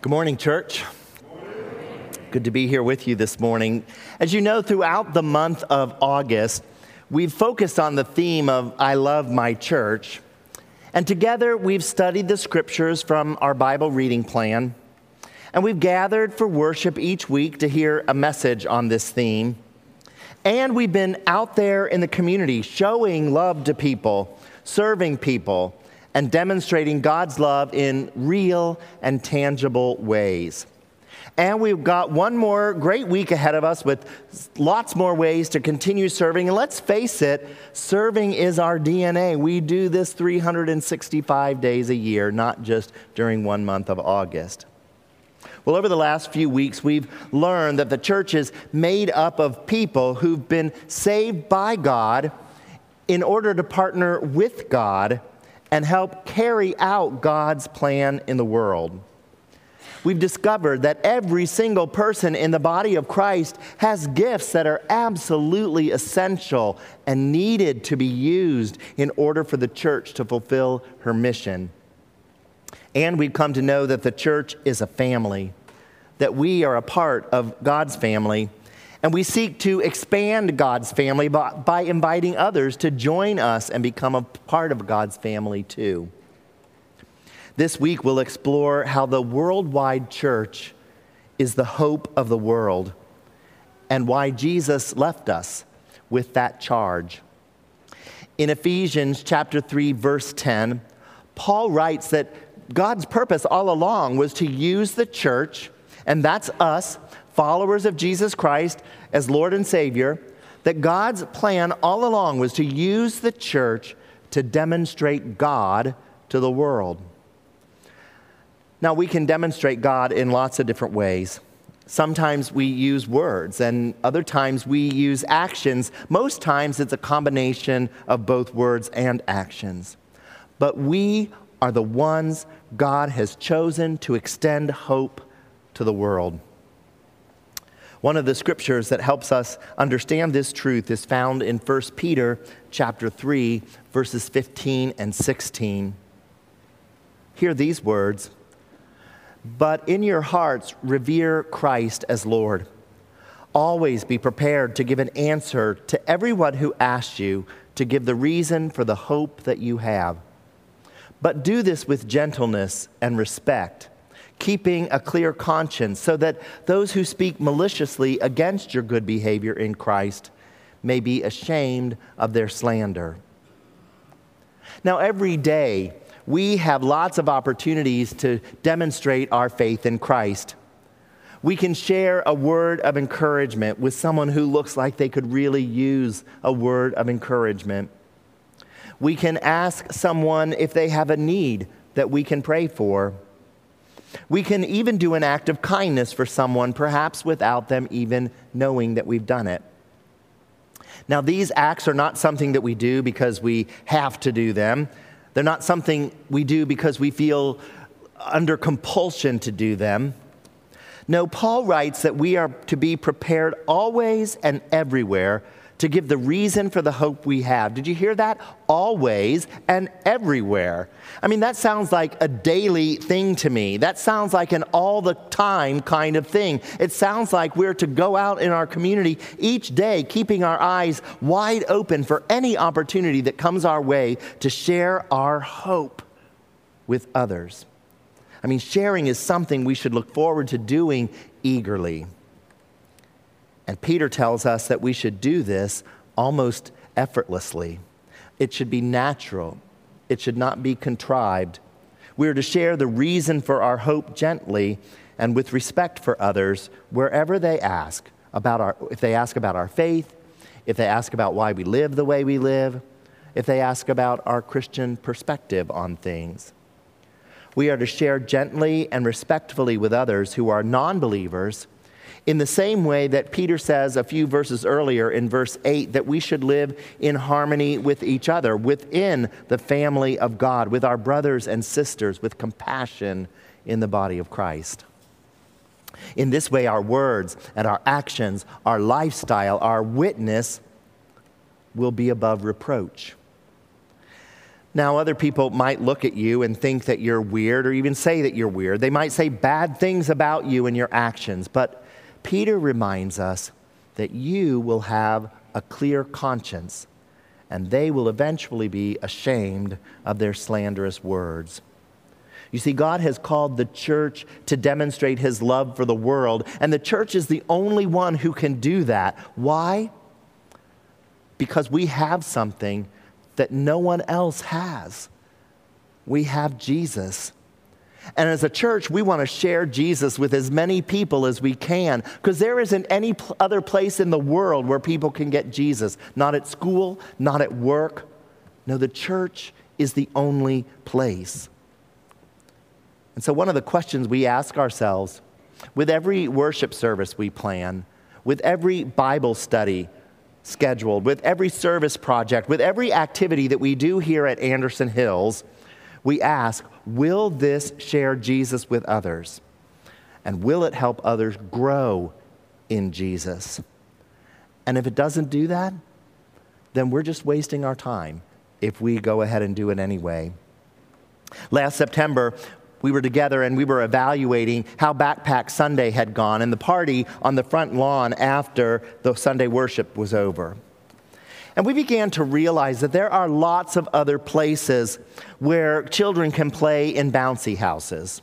Good morning, church. Good to be here with you this morning. As you know, throughout the month of August, we've focused on the theme of I love my church. And together we've studied the scriptures from our Bible reading plan. And we've gathered for worship each week to hear a message on this theme. And we've been out there in the community showing love to people, serving people, and demonstrating God's love in real and tangible ways. And we've got one more great week ahead of us with lots more ways to continue serving. And let's face it, serving is our DNA. We do this 365 days a year, not just during one month of August. Well, over the last few weeks, we've learned that the church is made up of people who've been saved by God in order to partner with God and help carry out God's plan in the world. We've discovered that every single person in the body of Christ has gifts that are absolutely essential and needed to be used in order for the church to fulfill her mission. And we've come to know that the church is a family, that we are a part of God's family and we seek to expand God's family by, by, inviting others to join us and become a part of God's family too. This week, we'll explore how the worldwide church is the hope of the world and why Jesus left us with that charge. In Ephesians chapter 3 verse 10, Paul writes that God's purpose all along was to use the church, and that's us, followers of Jesus Christ as Lord and Savior, that God's plan all along was to use the church to demonstrate God to the world. Now, we can demonstrate God in lots of different ways. Sometimes we use words, and other times we use actions. Most times it's a combination of both words and actions. But we are the ones God has chosen to extend hope to the world. One of the scriptures that helps us understand this truth is found in 1 Peter chapter 3 verses 15 and 16. Hear these words, "But in your hearts revere Christ as Lord. Always be prepared to give an answer to everyone who asks you to give the reason for the hope that you have. But do this with gentleness and respect." Keeping a clear conscience, so that those who speak maliciously against your good behavior in Christ may be ashamed of their slander. Now, every day, we have lots of opportunities to demonstrate our faith in Christ. We can share a word of encouragement with someone who looks like they could really use a word of encouragement. We can ask someone if they have a need that we can pray for. We can even do an act of kindness for someone, perhaps without them even knowing that we've done it. Now, these acts are not something that we do because we have to do them. They're not something we do because we feel under compulsion to do them. No, Paul writes that we are to be prepared always and everywhere to give the reason for the hope we have. Did you hear that? Always and everywhere. I mean, that sounds like a daily thing to me. That sounds like an all the time kind of thing. It sounds like we're to go out in our community each day, keeping our eyes wide open for any opportunity that comes our way to share our hope with others. I mean, sharing is something we should look forward to doing eagerly. And Peter tells us that we should do this almost effortlessly. It should be natural, it should not be contrived. We are to share the reason for our hope gently and with respect for others wherever they ask about our, if they ask about our faith, if they ask about why we live the way we live, if they ask about our Christian perspective on things. We are to share gently and respectfully with others who are non believers in the same way that Peter says a few verses earlier in verse 8 that we should live in harmony with each other, within the family of God, with our brothers and sisters, with compassion in the body of Christ. In this way, our words and our actions, our lifestyle, our witness will be above reproach. Now, other people might look at you and think that you're weird or even say that you're weird. They might say bad things about you and your actions. But Peter reminds us that you will have a clear conscience and they will eventually be ashamed of their slanderous words. You see, God has called the church to demonstrate his love for the world, and the church is the only one who can do that. Why? Because we have something that no one else has. We have Jesus. And as a church, we want to share Jesus with as many people as we can because there isn't any other place in the world where people can get Jesus. Not at school, not at work. No, the church is the only place. And so, one of the questions we ask ourselves with every worship service we plan, with every Bible study scheduled, with every service project, with every activity that we do here at Anderson Hills, we ask, will this share Jesus with others? And will it help others grow in Jesus? And if it doesn't do that, then we're just wasting our time if we go ahead and do it anyway. Last September, we were together and we were evaluating how Backpack Sunday had gone and the party on the front lawn after the Sunday worship was over. And we began to realize that there are lots of other places where children can play in bouncy houses.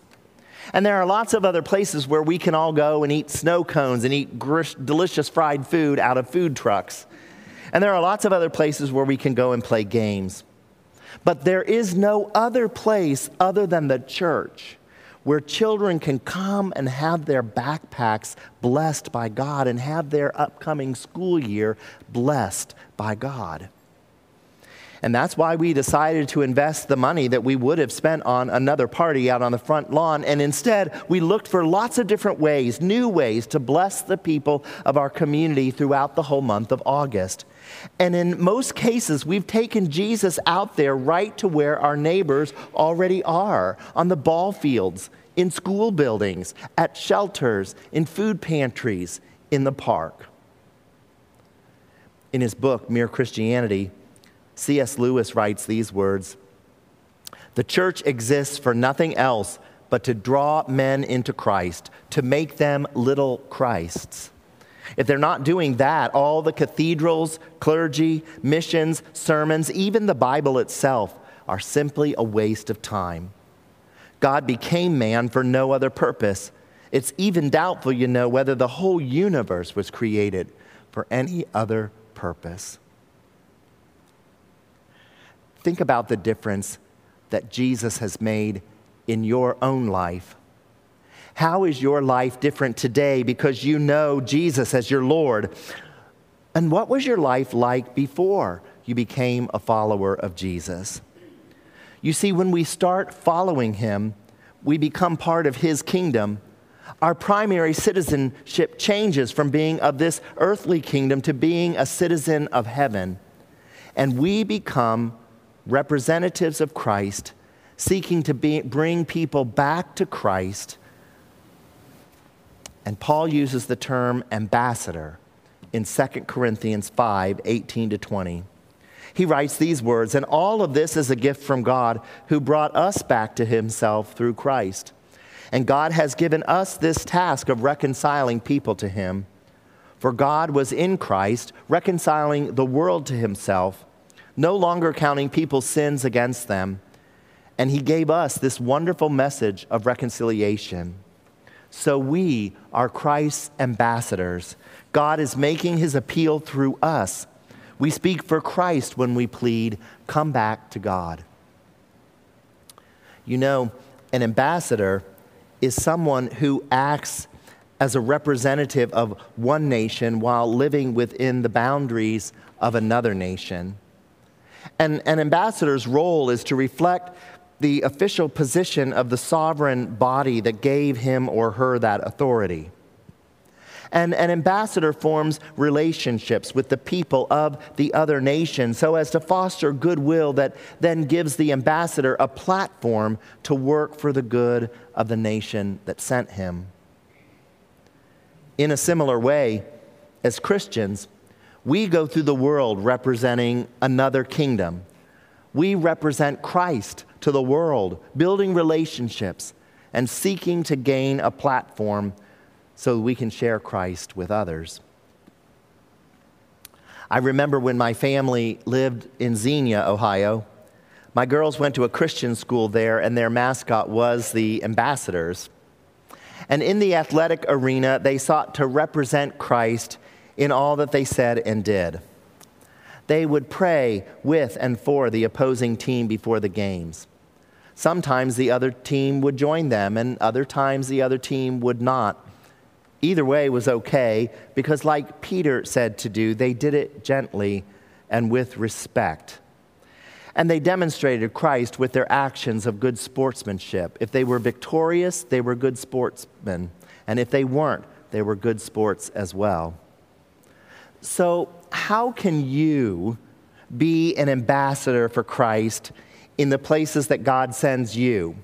And there are lots of other places where we can all go and eat snow cones and eat delicious fried food out of food trucks. And there are lots of other places where we can go and play games. But there is no other place other than the church where children can come and have their backpacks blessed by God and have their upcoming school year blessed by God. And that's why we decided to invest the money that we would have spent on another party out on the front lawn. And instead, we looked for lots of different ways, new ways to bless the people of our community throughout the whole month of August. And in most cases, we've taken Jesus out there right to where our neighbors already are on the ball fields, in school buildings, at shelters, in food pantries, in the park. In his book, Mere Christianity, C.S. Lewis writes these words The church exists for nothing else but to draw men into Christ, to make them little Christs. If they're not doing that, all the cathedrals, clergy, missions, sermons, even the Bible itself are simply a waste of time. God became man for no other purpose. It's even doubtful, you know, whether the whole universe was created for any other purpose. Think about the difference that Jesus has made in your own life. How is your life different today because you know Jesus as your Lord? And what was your life like before you became a follower of Jesus? You see, when we start following him, we become part of his kingdom. Our primary citizenship changes from being of this earthly kingdom to being a citizen of heaven. And we become representatives of Christ, seeking to be, bring people back to Christ and Paul uses the term ambassador in 2 Corinthians 5 18 to 20. He writes these words, and all of this is a gift from God who brought us back to himself through Christ. And God has given us this task of reconciling people to him. For God was in Christ, reconciling the world to himself, no longer counting people's sins against them. And he gave us this wonderful message of reconciliation. So we are Christ's ambassadors. God is making his appeal through us. We speak for Christ when we plead, Come back to God. You know, an ambassador is someone who acts as a representative of one nation while living within the boundaries of another nation. And an ambassador's role is to reflect the official position of the sovereign body that gave him or her that authority. And an ambassador forms relationships with the people of the other nation so as to foster goodwill that then gives the ambassador a platform to work for the good of the nation that sent him. In a similar way, as Christians, we go through the world representing another kingdom We represent Christ to the world, building relationships and seeking to gain a platform so we can share Christ with others. I remember when my family lived in Xenia, Ohio. My girls went to a Christian school there, and their mascot was the ambassadors. And in the athletic arena, they sought to represent Christ in all that they said and did. They would pray with and for the opposing team before the games. Sometimes the other team would join them, and other times the other team would not. Either way was okay because, like Peter said to do, they did it gently and with respect. And they demonstrated Christ with their actions of good sportsmanship. If they were victorious, they were good sportsmen. And if they weren't, they were good sports as well. So, how can you be an ambassador for Christ in the places that God sends you?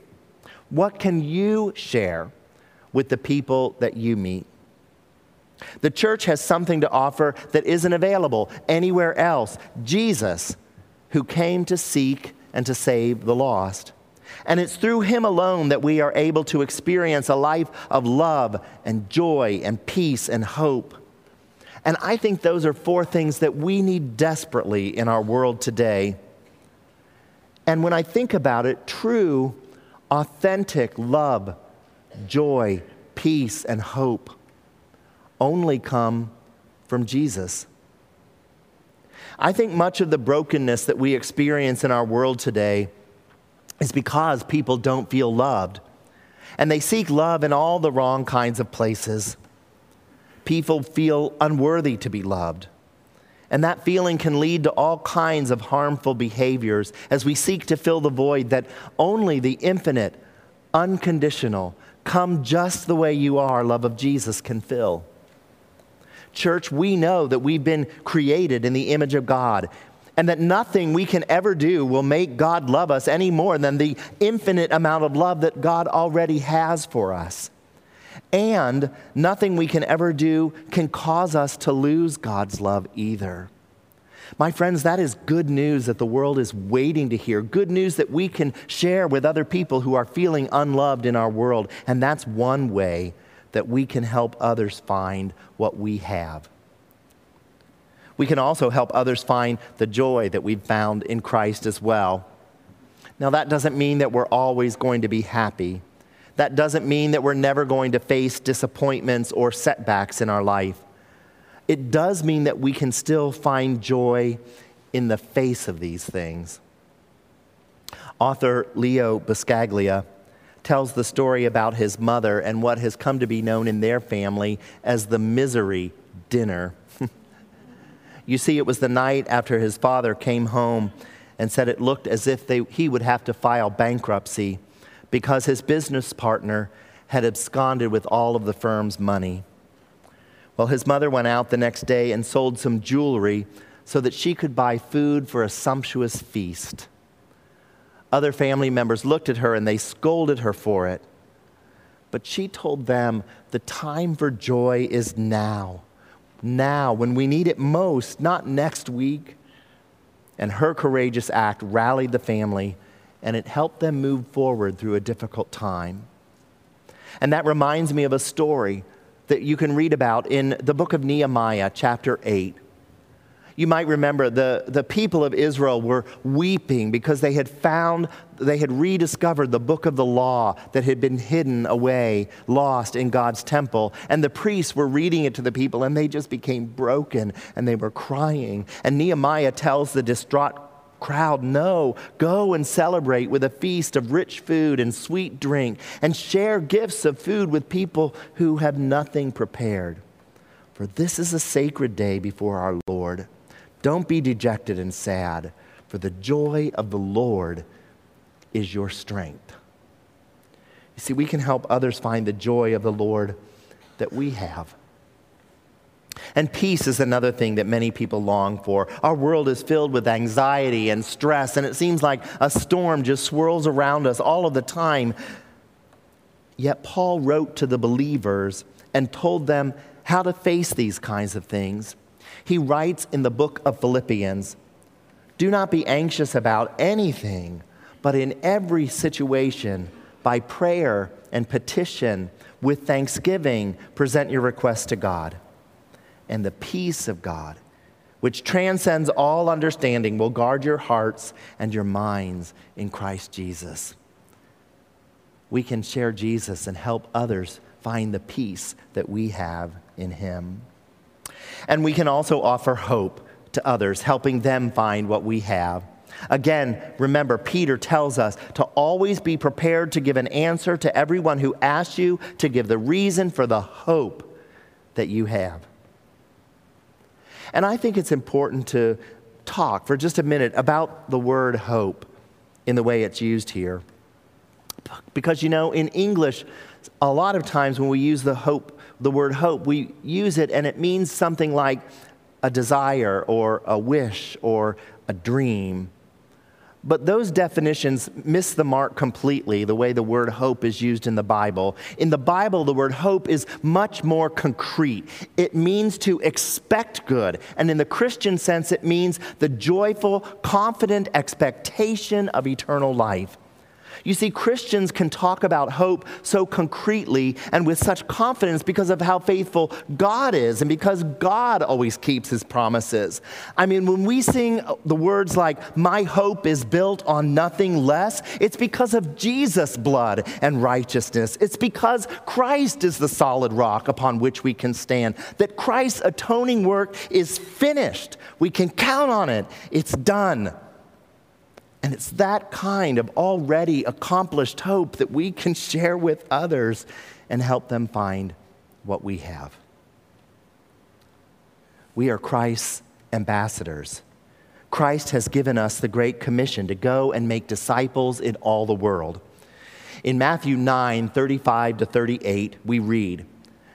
What can you share with the people that you meet? The church has something to offer that isn't available anywhere else. Jesus, who came to seek and to save the lost. And it's through him alone that we are able to experience a life of love and joy and peace and hope. And I think those are four things that we need desperately in our world today. And when I think about it, true, authentic love, joy, peace, and hope only come from Jesus. I think much of the brokenness that we experience in our world today is because people don't feel loved. And they seek love in all the wrong kinds of places. People feel unworthy to be loved. And that feeling can lead to all kinds of harmful behaviors as we seek to fill the void that only the infinite, unconditional, come just the way you are love of Jesus can fill. Church, we know that we've been created in the image of God and that nothing we can ever do will make God love us any more than the infinite amount of love that God already has for us. And nothing we can ever do can cause us to lose God's love either. My friends, that is good news that the world is waiting to hear. Good news that we can share with other people who are feeling unloved in our world. And that's one way that we can help others find what we have. We can also help others find the joy that we've found in Christ as well. Now, that doesn't mean that we're always going to be happy. That doesn't mean that we're never going to face disappointments or setbacks in our life. It does mean that we can still find joy in the face of these things. Author Leo Buscaglia tells the story about his mother and what has come to be known in their family as the misery dinner. you see, it was the night after his father came home and said it looked as if they, he would have to file bankruptcy because his business partner had absconded with all of the firm's money. Well, his mother went out the next day and sold some jewelry so that she could buy food for a sumptuous feast. Other family members looked at her and they scolded her for it. But she told them the time for joy is now. Now, when we need it most, not next week. And her courageous act rallied the family and it helped them move forward through a difficult time. And that reminds me of a story that you can read about in the book of Nehemiah, chapter 8. You might remember the, the people of Israel were weeping because they had found, they had rediscovered the book of the law that had been hidden away, lost in God's temple. And the priests were reading it to the people, and they just became broken and they were crying. And Nehemiah tells the distraught crowd, No, go and celebrate with a feast of rich food and sweet drink, and share gifts of food with people who have nothing prepared. For this is a sacred day before our Lord. Don't be dejected and sad, for the joy of the Lord is your strength. You see, we can help others find the joy of the Lord that we have. And peace is another thing that many people long for. Our world is filled with anxiety and stress, and it seems like a storm just swirls around us all of the time. Yet Paul wrote to the believers and told them how to face these kinds of things. He writes in the book of Philippians Do not be anxious about anything, but in every situation, by prayer and petition, with thanksgiving, present your requests to God. And the peace of God, which transcends all understanding, will guard your hearts and your minds in Christ Jesus. We can share Jesus and help others find the peace that we have in Him. And we can also offer hope to others, helping them find what we have. Again, remember, Peter tells us to always be prepared to give an answer to everyone who asks you to give the reason for the hope that you have. And I think it's important to talk for just a minute about the word hope in the way it's used here. Because you know, in English, a lot of times when we use the hope, the word hope, we use it and it means something like a desire or a wish or a dream. But those definitions miss the mark completely, the way the word hope is used in the Bible. In the Bible, the word hope is much more concrete. It means to expect good. And in the Christian sense, it means the joyful, confident expectation of eternal life. You see, Christians can talk about hope so concretely and with such confidence because of how faithful God is and because God always keeps his promises. I mean, when we sing the words like, My hope is built on nothing less, it's because of Jesus' blood and righteousness. It's because Christ is the solid rock upon which we can stand, that Christ's atoning work is finished. We can count on it, it's done. And it's that kind of already accomplished hope that we can share with others and help them find what we have. We are Christ's ambassadors. Christ has given us the great commission to go and make disciples in all the world. In Matthew 9 35 to 38, we read,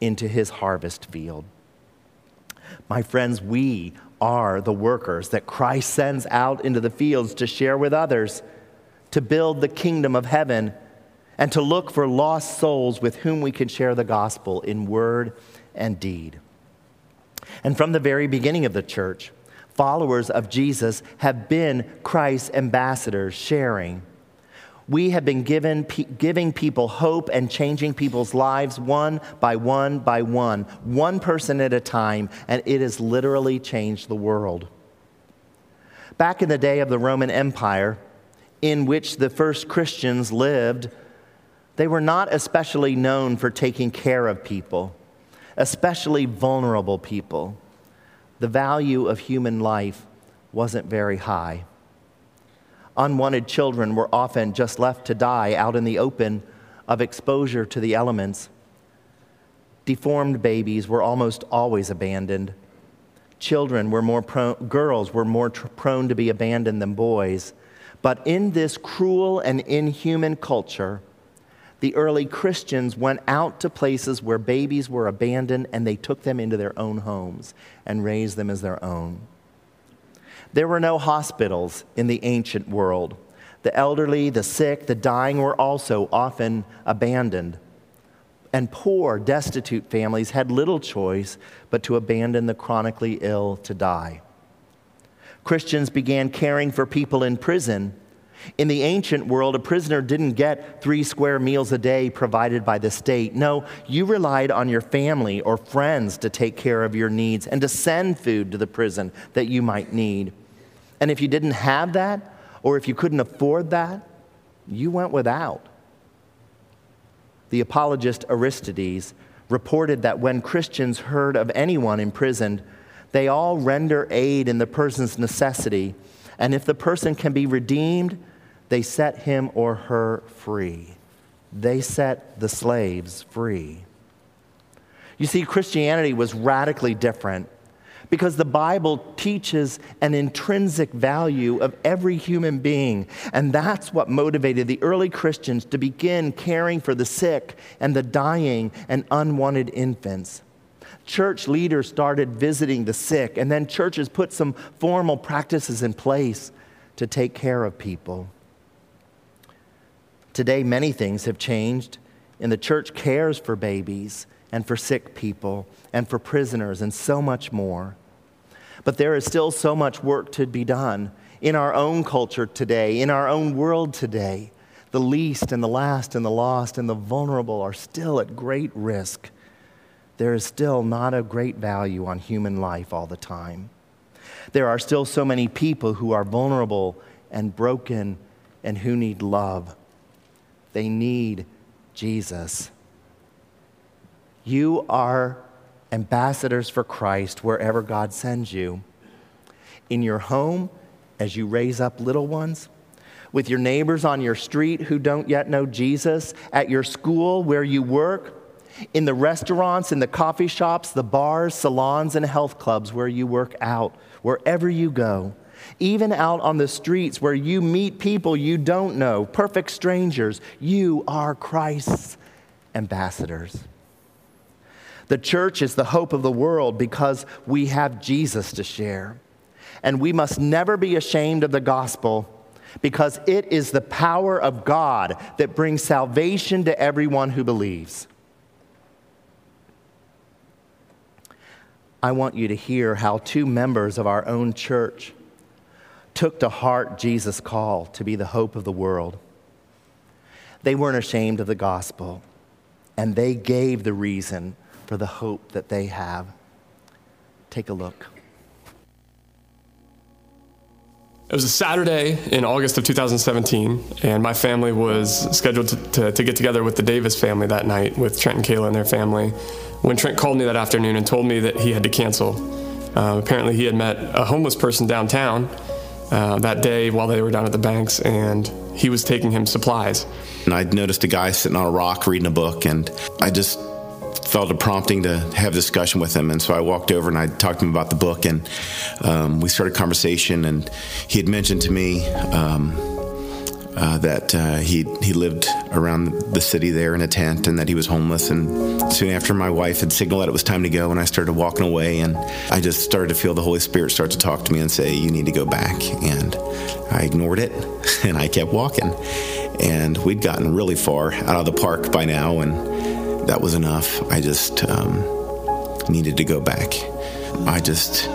into his harvest field. My friends, we are the workers that Christ sends out into the fields to share with others, to build the kingdom of heaven, and to look for lost souls with whom we can share the gospel in word and deed. And from the very beginning of the church, followers of Jesus have been Christ's ambassadors, sharing we have been given, giving people hope and changing people's lives one by one by one, one person at a time, and it has literally changed the world. Back in the day of the Roman Empire, in which the first Christians lived, they were not especially known for taking care of people, especially vulnerable people. The value of human life wasn't very high. Unwanted children were often just left to die out in the open of exposure to the elements. Deformed babies were almost always abandoned. Children were more prone, girls were more tr- prone to be abandoned than boys. But in this cruel and inhuman culture, the early Christians went out to places where babies were abandoned and they took them into their own homes and raised them as their own. There were no hospitals in the ancient world. The elderly, the sick, the dying were also often abandoned. And poor, destitute families had little choice but to abandon the chronically ill to die. Christians began caring for people in prison. In the ancient world, a prisoner didn't get three square meals a day provided by the state. No, you relied on your family or friends to take care of your needs and to send food to the prison that you might need. And if you didn't have that, or if you couldn't afford that, you went without. The apologist Aristides reported that when Christians heard of anyone imprisoned, they all render aid in the person's necessity, and if the person can be redeemed, they set him or her free. They set the slaves free. You see, Christianity was radically different because the Bible teaches an intrinsic value of every human being. And that's what motivated the early Christians to begin caring for the sick and the dying and unwanted infants. Church leaders started visiting the sick, and then churches put some formal practices in place to take care of people. Today, many things have changed, and the church cares for babies and for sick people and for prisoners and so much more. But there is still so much work to be done in our own culture today, in our own world today. The least and the last and the lost and the vulnerable are still at great risk. There is still not a great value on human life all the time. There are still so many people who are vulnerable and broken and who need love. They need Jesus. You are ambassadors for Christ wherever God sends you. In your home, as you raise up little ones, with your neighbors on your street who don't yet know Jesus, at your school, where you work, in the restaurants, in the coffee shops, the bars, salons, and health clubs where you work out, wherever you go, even out on the streets where you meet people you don't know, perfect strangers, you are Christ's ambassadors. The church is the hope of the world because we have Jesus to share. And we must never be ashamed of the gospel because it is the power of God that brings salvation to everyone who believes. I want you to hear how two members of our own church took to heart Jesus' call to be the hope of the world. They weren't ashamed of the gospel, and they gave the reason for the hope that they have. Take a look. It was a Saturday in August of 2017, and my family was scheduled to, to, to, get together with the Davis family that night with Trent and Kayla and their family. When Trent called me that afternoon and told me that he had to cancel, uh, apparently he had met a homeless person downtown uh, that day while they were down at the banks, and he was taking him supplies. And I'd noticed a guy sitting on a rock reading a book, and I just felt a prompting to have a discussion with him. And so I walked over and I talked to him about the book, and um, we started a conversation. And he had mentioned to me um, uh, that uh, he he lived around the city there in a tent, and that he was homeless. And soon after, my wife had signaled that it was time to go, and I started walking away. And I just started to feel the Holy Spirit start to talk to me and say, "You need to go back." And I ignored it, and I kept walking. And we'd gotten really far out of the park by now, and that was enough. I just um, needed to go back. I just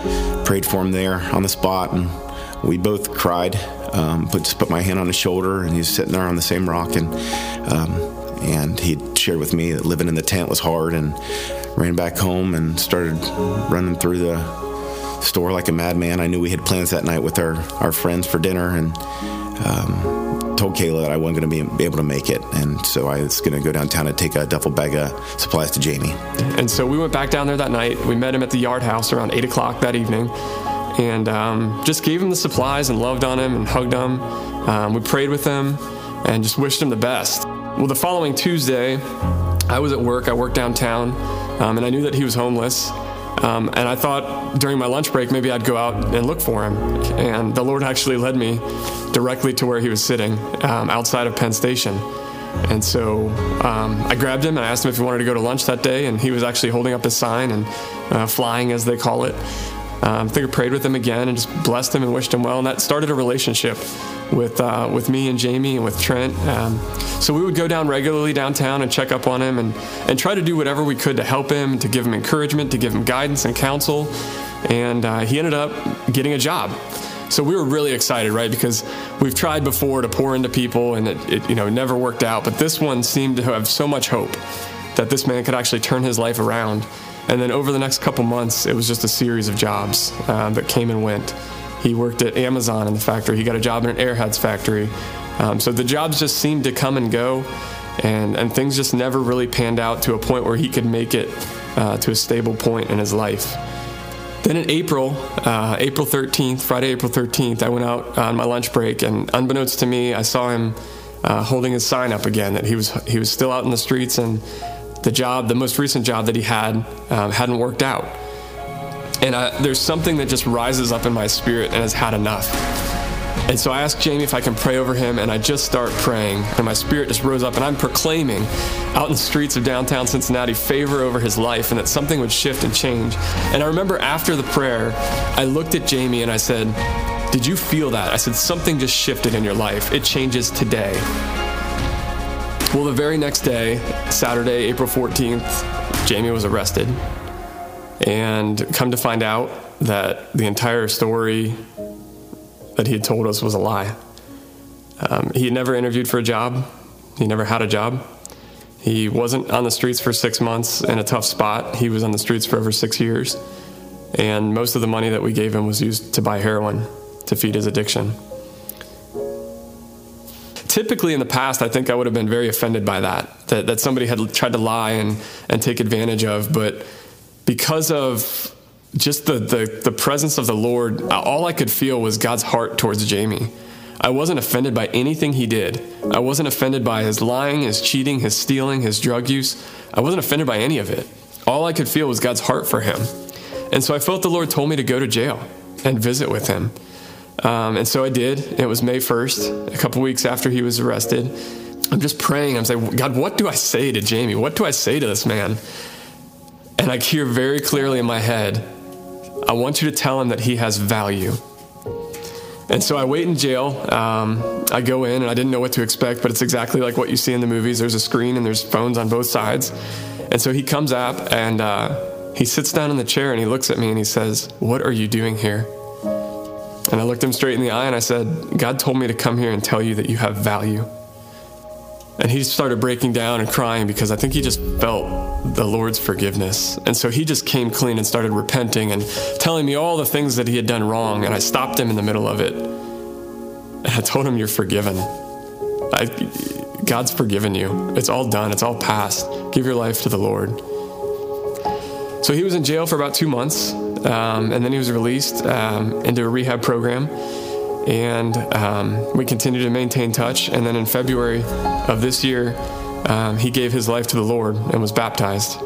prayed for him there on the spot, and we both cried. Um, but just put my hand on his shoulder, and he was sitting there on the same rock, and um, and he shared with me that living in the tent was hard, and ran back home and started running through the store like a madman. I knew we had plans that night with our our friends for dinner, and um, told Kayla that I wasn't going to be able to make it, and so I was going to go downtown and take a duffel bag of supplies to Jamie. And so we went back down there that night. We met him at the yard house around eight o'clock that evening, and um, just gave him the supplies and loved on him and hugged him. Um, we prayed with him and just wished him the best. Well, the following Tuesday, I was at work. I worked downtown, um, and I knew that he was homeless. Um, and I thought during my lunch break, maybe I'd go out and look for him. And the Lord actually led me directly to where he was sitting um, outside of Penn Station. And so um, I grabbed him and I asked him if he wanted to go to lunch that day. And he was actually holding up his sign and uh, flying, as they call it. Um, I think I prayed with him again and just blessed him and wished him well. And that started a relationship with uh, with me and Jamie and with Trent. Um, so we would go down regularly downtown and check up on him and, and try to do whatever we could to help him, to give him encouragement, to give him guidance and counsel. And uh, he ended up getting a job. So we were really excited, right? Because we've tried before to pour into people and it, it you know never worked out. But this one seemed to have so much hope that this man could actually turn his life around. And then over the next couple months, it was just a series of jobs uh, that came and went. He worked at Amazon in the factory. He got a job in an Airheads factory. Um, so the jobs just seemed to come and go, and, and things just never really panned out to a point where he could make it uh, to a stable point in his life. Then in April, uh, April 13th, Friday, April 13th, I went out on my lunch break, and unbeknownst to me, I saw him uh, holding his sign up again that he was he was still out in the streets, and the job, the most recent job that he had, um, hadn't worked out. And I, there's something that just rises up in my spirit and has had enough. And so I asked Jamie if I can pray over him, and I just start praying. And my spirit just rose up, and I'm proclaiming out in the streets of downtown Cincinnati favor over his life and that something would shift and change. And I remember after the prayer, I looked at Jamie and I said, Did you feel that? I said, Something just shifted in your life. It changes today. Well, the very next day, Saturday, April 14th, Jamie was arrested. And come to find out that the entire story that he had told us was a lie. Um, he had never interviewed for a job, he never had a job. He wasn't on the streets for six months in a tough spot. He was on the streets for over six years. And most of the money that we gave him was used to buy heroin to feed his addiction. Typically, in the past, I think I would have been very offended by that, that, that somebody had tried to lie and, and take advantage of. But because of just the, the, the presence of the Lord, all I could feel was God's heart towards Jamie. I wasn't offended by anything he did. I wasn't offended by his lying, his cheating, his stealing, his drug use. I wasn't offended by any of it. All I could feel was God's heart for him. And so I felt the Lord told me to go to jail and visit with him. Um, and so I did. It was May 1st, a couple weeks after he was arrested. I'm just praying. I'm saying, God, what do I say to Jamie? What do I say to this man? And I hear very clearly in my head, I want you to tell him that he has value. And so I wait in jail. Um, I go in and I didn't know what to expect, but it's exactly like what you see in the movies. There's a screen and there's phones on both sides. And so he comes up and uh, he sits down in the chair and he looks at me and he says, What are you doing here? And I looked him straight in the eye and I said, God told me to come here and tell you that you have value. And he started breaking down and crying because I think he just felt the Lord's forgiveness. And so he just came clean and started repenting and telling me all the things that he had done wrong. And I stopped him in the middle of it. And I told him, You're forgiven. I, God's forgiven you. It's all done, it's all past. Give your life to the Lord. So he was in jail for about two months. Um, and then he was released um, into a rehab program and um, we continued to maintain touch. And then in February of this year, um, he gave his life to the Lord and was baptized.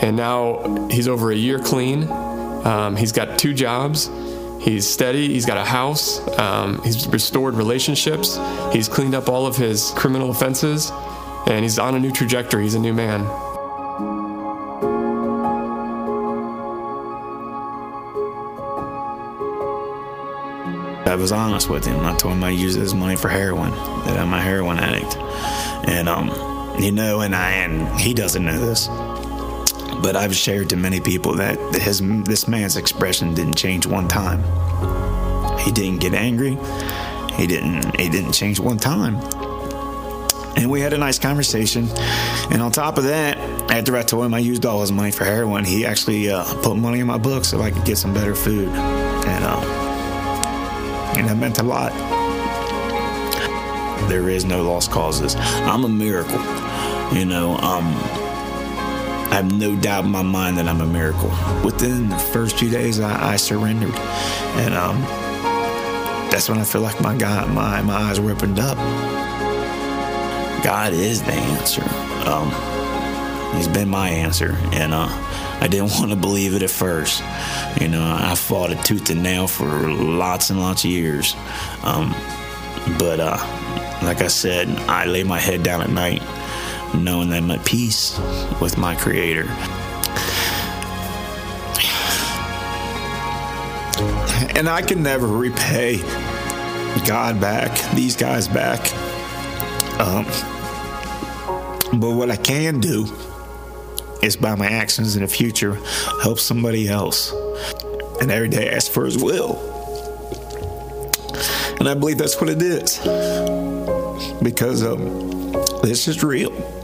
And now he's over a year clean. Um, he's got two jobs. He's steady. He's got a house. Um, he's restored relationships. He's cleaned up all of his criminal offenses. And he's on a new trajectory. He's a new man. I was honest with him. I told him I used his money for heroin, that I'm a heroin addict. And, um, you know, and I, and he doesn't know this, but I've shared to many people that his, this man's expression didn't change one time. He didn't get angry. He didn't, he didn't change one time. And we had a nice conversation. And on top of that, after I told him I used all his money for heroin, he actually uh, put money in my book so I could get some better food. And, uh, and that meant a lot. There is no lost causes. I'm a miracle. You know, um, I have no doubt in my mind that I'm a miracle. Within the first few days, I, I surrendered, and um, that's when I feel like my God, my my eyes were opened up. God is the answer. Um, he's been my answer, and uh, I didn't want to believe it at first. You know, I fought it tooth and nail for lots and lots of years. Um, but uh, like I said, I lay my head down at night knowing that I'm at peace with my Creator. And I can never repay God back, these guys back. Um, but what I can do is by my actions in the future help somebody else. And every day ask for his will. And I believe that's what it is. Because um, this is real.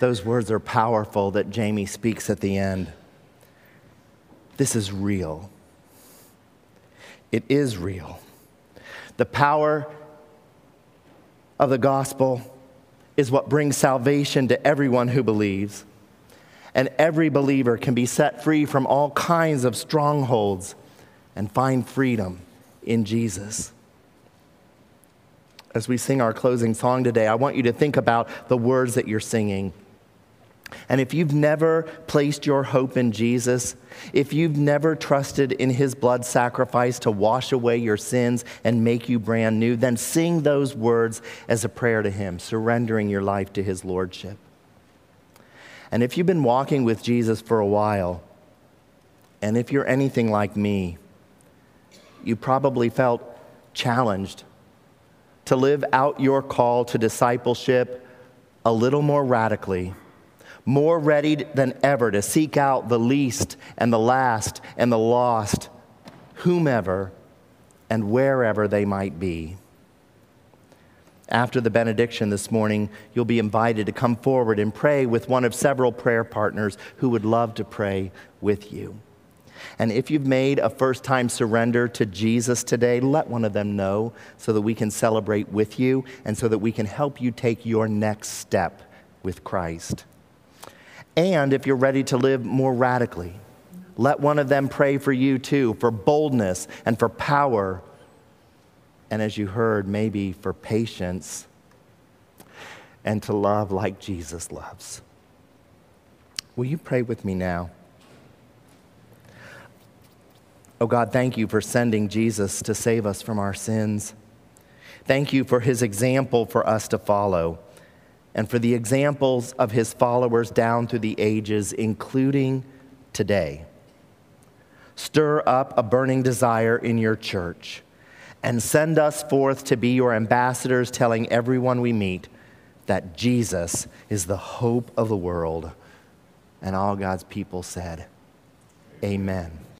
Those words are powerful that Jamie speaks at the end. This is real. It is real. The power of the gospel is what brings salvation to everyone who believes. And every believer can be set free from all kinds of strongholds and find freedom in Jesus. As we sing our closing song today, I want you to think about the words that you're singing. And if you've never placed your hope in Jesus, if you've never trusted in his blood sacrifice to wash away your sins and make you brand new, then sing those words as a prayer to him, surrendering your life to his lordship. And if you've been walking with Jesus for a while, and if you're anything like me, you probably felt challenged to live out your call to discipleship a little more radically more ready than ever to seek out the least and the last and the lost, whomever and wherever they might be. After the benediction this morning, you'll be invited to come forward and pray with one of several prayer partners who would love to pray with you. And if you've made a first time surrender to Jesus today, let one of them know so that we can celebrate with you and so that we can help you take your next step with Christ. And if you're ready to live more radically, let one of them pray for you too, for boldness and for power. And as you heard, maybe for patience and to love like Jesus loves. Will you pray with me now? Oh God, thank you for sending Jesus to save us from our sins. Thank you for his example for us to follow and for the examples of his followers down through the ages, including today. Stir up a burning desire in your church and send us forth to be your ambassadors, telling everyone we meet that Jesus is the hope of the world. And all God's people said, Amen.